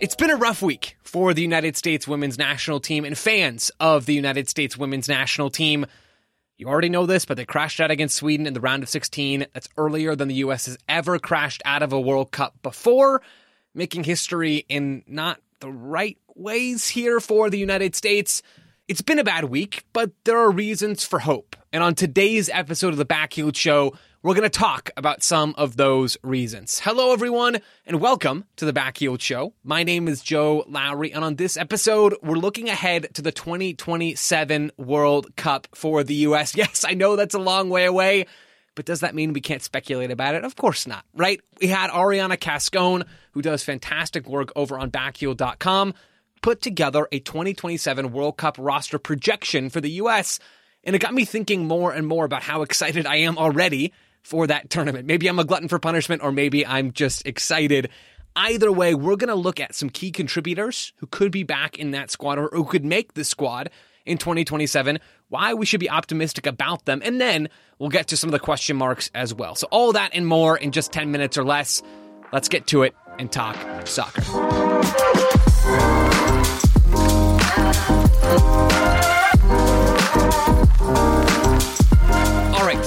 It's been a rough week for the United States women's national team and fans of the United States women's national team. You already know this, but they crashed out against Sweden in the round of 16. That's earlier than the U.S. has ever crashed out of a World Cup before, making history in not the right ways here for the United States. It's been a bad week, but there are reasons for hope. And on today's episode of the Backheeled Show, we're going to talk about some of those reasons. Hello, everyone, and welcome to the Backheeled Show. My name is Joe Lowery, and on this episode, we're looking ahead to the 2027 World Cup for the U.S. Yes, I know that's a long way away, but does that mean we can't speculate about it? Of course not, right? We had Arianna Cascone, who does fantastic work over on backheeled.com, put together a 2027 World Cup roster projection for the U.S., and it got me thinking more and more about how excited I am already for that tournament. Maybe I'm a glutton for punishment, or maybe I'm just excited. Either way, we're going to look at some key contributors who could be back in that squad or who could make the squad in 2027, why we should be optimistic about them, and then we'll get to some of the question marks as well. So, all that and more in just 10 minutes or less. Let's get to it and talk soccer.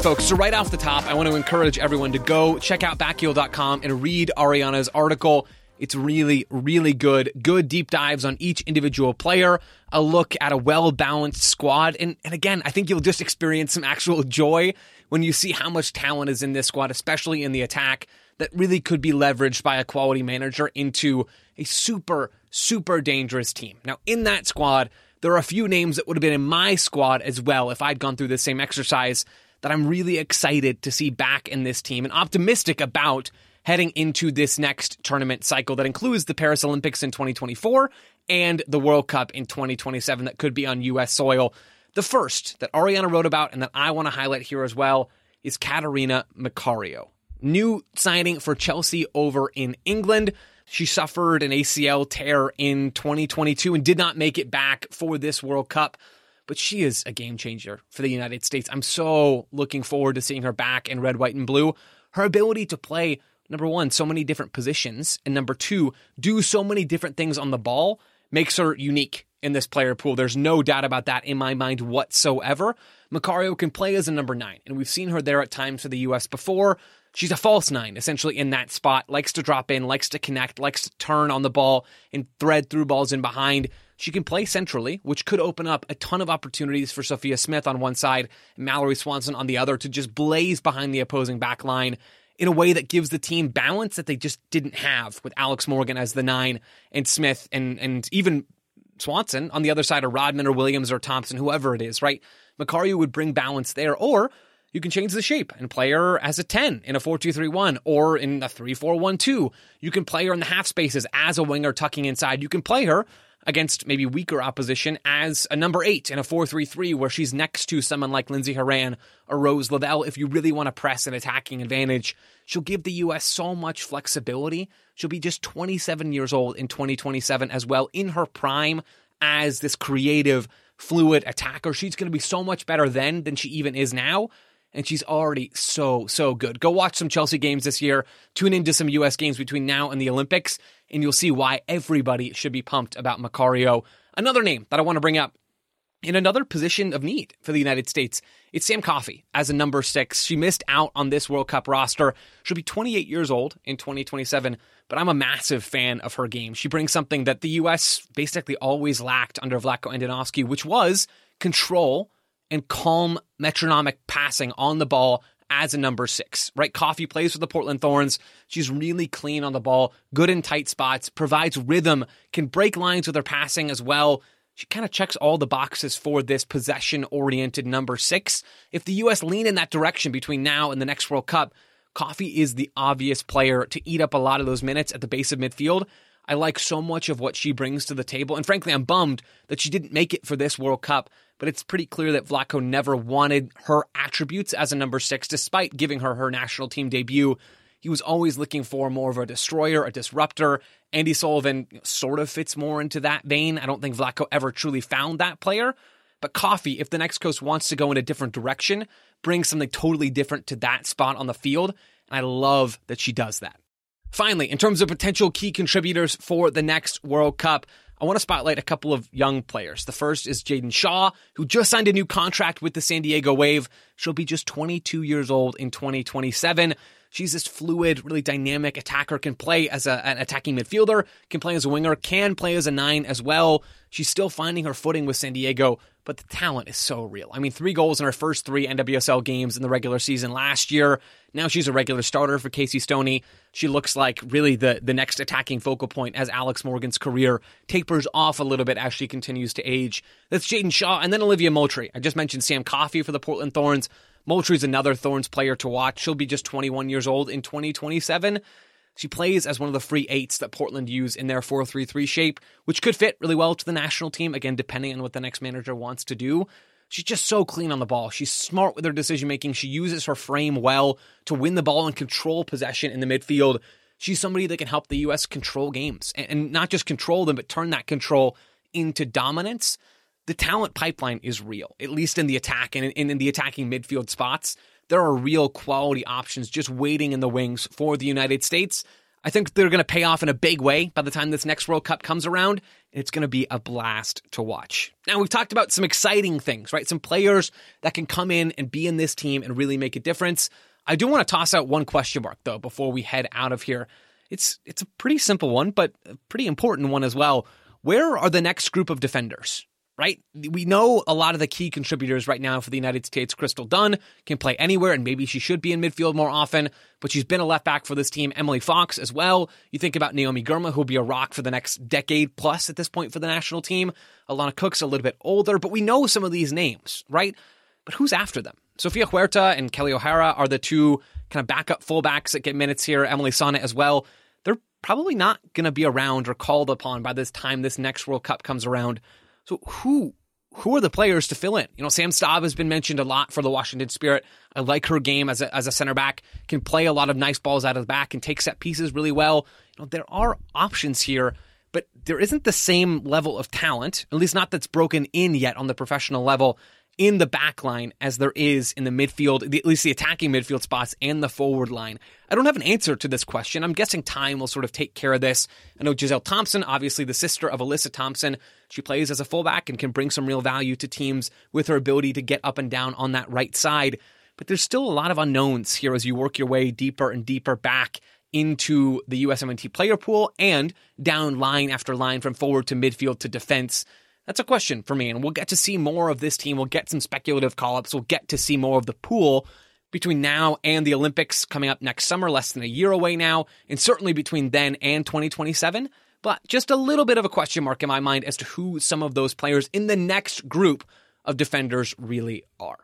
Folks. So, right off the top, I want to encourage everyone to go check out backheeled.com and read Arianna's article. It's really, really good. Good deep dives on each individual player, a look at a well balanced squad. And, and again, I think you'll just experience some actual joy when you see how much talent is in this squad, especially in the attack, that really could be leveraged by a quality manager into a super, super dangerous team. Now, in that squad, there are a few names that would have been in my squad as well if I'd gone through the same exercise that I'm really excited to see back in this team and optimistic about heading into this next tournament cycle that includes the Paris Olympics in 2024 and the World Cup in 2027 that could be on U.S. soil. The first that Arianna wrote about and that I want to highlight here as well is Catarina Macario. New signing for Chelsea over in England. She suffered an ACL tear in 2022 and did not make it back for this World Cup but she is a game changer for the United States. I'm so looking forward to seeing her back in red, white, and blue. Her ability to play, number one, so many different positions, and number two, do so many different things on the ball makes her unique in this player pool. There's no doubt about that in my mind whatsoever. Macario can play as a number nine, and we've seen her there at times for the U.S. before. She's a false nine, essentially in that spot, likes to drop in, likes to connect, likes to turn on the ball and thread through balls in behind. She can play centrally, which could open up a ton of opportunities for Sophia Smith on one side and Mallory Swanson on the other to just blaze behind the opposing back line in a way that gives the team balance that they just didn't have with Alex Morgan as the nine and Smith and and even Swanson on the other side or Rodman or Williams or Thompson, whoever it is, right? Macario would bring balance there. Or you can change the shape and play her as a 10 in a 4-2-3-1 or in a 3-4-1-2. You can play her in the half spaces as a winger tucking inside. You can play her against maybe weaker opposition as a number eight in a 4-3-3 where she's next to someone like Lindsey Horan or Rose Lavelle. If you really want to press an attacking advantage, she'll give the U.S. so much flexibility. She'll be just 27 years old in 2027 as well in her prime as this creative, fluid attacker. She's going to be so much better then than she even is now and she's already so, so good. Go watch some Chelsea games this year. Tune into some U.S. games between now and the Olympics, and you'll see why everybody should be pumped about Macario. Another name that I want to bring up in another position of need for the United States, it's Sam Coffey as a number six. She missed out on this World Cup roster. She'll be 28 years old in 2027, but I'm a massive fan of her game. She brings something that the U.S. basically always lacked under Vlatko Andonovski, which was control and calm metronomic passing on the ball as a number six, right? Coffey plays for the Portland Thorns. She's really clean on the ball, good in tight spots, provides rhythm, can break lines with her passing as well. She kind of checks all the boxes for this possession oriented number six. If the U.S. lean in that direction between now and the next World Cup, Coffey is the obvious player to eat up a lot of those minutes at the base of midfield. I like so much of what she brings to the table. And frankly, I'm bummed that she didn't make it for this World Cup. But it's pretty clear that Vlatko never wanted her attributes as a number six, despite giving her her national team debut. He was always looking for more of a destroyer, a disruptor. Andi Sullivan sort of fits more into that vein. I don't think Vlatko ever truly found that player. But Coffey, if the next coach wants to go in a different direction, brings something totally different to that spot on the field. And I love that she does that. Finally, in terms of potential key contributors for the next World Cup, I want to spotlight a couple of young players. The first is Jaedyn Shaw, who just signed a new contract with the San Diego Wave. She'll be just 22 years old in 2027. She's this fluid, really dynamic attacker, can play as a, an attacking midfielder, can play as a winger, can play as a nine as well. She's still finding her footing with San Diego, but the talent is so real. I mean, three goals in her first three NWSL games in the regular season last year. Now she's a regular starter for Casey Stoney. She looks like really the, the next attacking focal point as Alex Morgan's career tapers off a little bit as she continues to age. That's Jaedyn Shaw and then Olivia Moultrie. I just mentioned Sam Coffey for the Portland Thorns. Moultrie's another Thorns player to watch. She'll be just 21 years old in 2027. She plays as one of the free eights that Portland use in their 4 3 3 shape, which could fit really well to the national team, again, depending on what the next manager wants to do. She's just so clean on the ball. She's smart with her decision making. She uses her frame well to win the ball and control possession in the midfield. She's somebody that can help the U.S. control games and not just control them, but turn that control into dominance the talent pipeline is real, at least in the attack and in, in, the attacking midfield spots. There are real quality options just waiting in the wings for the United States. I think they're going to pay off in a big way by the time this next World Cup comes around. It's going to be a blast to watch. Now, we've talked about some exciting things, right? Some players that can come in and be in this team and really make a difference. I do want to toss out one question mark, though, before we head out of here. It's, it's a pretty simple one, but a pretty important one as well. Where are the next group of defenders? Right? We know a lot of the key contributors right now for the United States. Crystal Dunn can play anywhere, and maybe she should be in midfield more often, but she's been a left back for this team. Emily Fox as well. You think about Naomi Girma, who'll be a rock for the next decade plus at this point for the national team. Alana Cook's a little bit older, but we know some of these names, right? But who's after them? Sofia Huerta and Kelley O'Hara are the two kind of backup fullbacks that get minutes here. Emily Sonnett as well. They're probably not going to be around or called upon by this time this next World Cup comes around. So who who are the players to fill in? You know, Sam Staab has been mentioned a lot for the Washington Spirit. I like her game as a, as a center back, can play a lot of nice balls out of the back, and take set pieces really well. You know, there are options here, but there isn't the same level of talent, at least not that's broken in yet on the professional level in the back line as there is in the midfield, at least the attacking midfield spots and the forward line? I don't have an answer to this question. I'm guessing time will sort of take care of this. I know Gisele Thompson, obviously the sister of Alyssa Thompson, she plays as a fullback and can bring some real value to teams with her ability to get up and down on that right side. But there's still a lot of unknowns here as you work your way deeper and deeper back into the USMNT player pool and down line after line from forward to midfield to defense. That's a question for me, and we'll get to see more of this team. We'll get some speculative call ups. We'll get to see more of the pool between now and the Olympics coming up next summer, less than a year away now, and certainly between then and 2027. But just a little bit of a question mark in my mind as to who some of those players in the next group of defenders really are.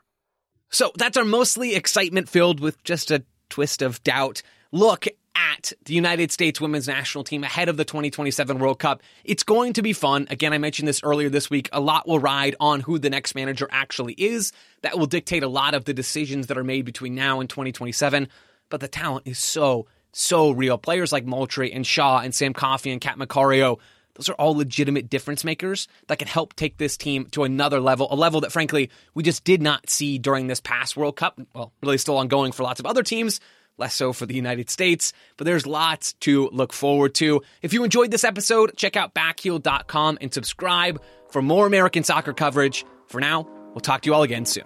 So that's our mostly excitement filled with just a twist of doubt look at the United States women's national team ahead of the 2027 World Cup. It's going to be fun. Again, I mentioned this earlier this week. A lot will ride on who the next manager actually is. That will dictate a lot of the decisions that are made between now and 2027. But the talent is so, so real. Players like Moultrie and Shaw and Sam Coffey and Cat Macario, those are all legitimate difference makers that can help take this team to another level, a level that frankly we just did not see during this past World Cup. Well, really still ongoing for lots of other teams less so for the United States, but there's lots to look forward to. If you enjoyed this episode, check out backheeled.com and subscribe for more American soccer coverage. For now, we'll talk to you all again soon.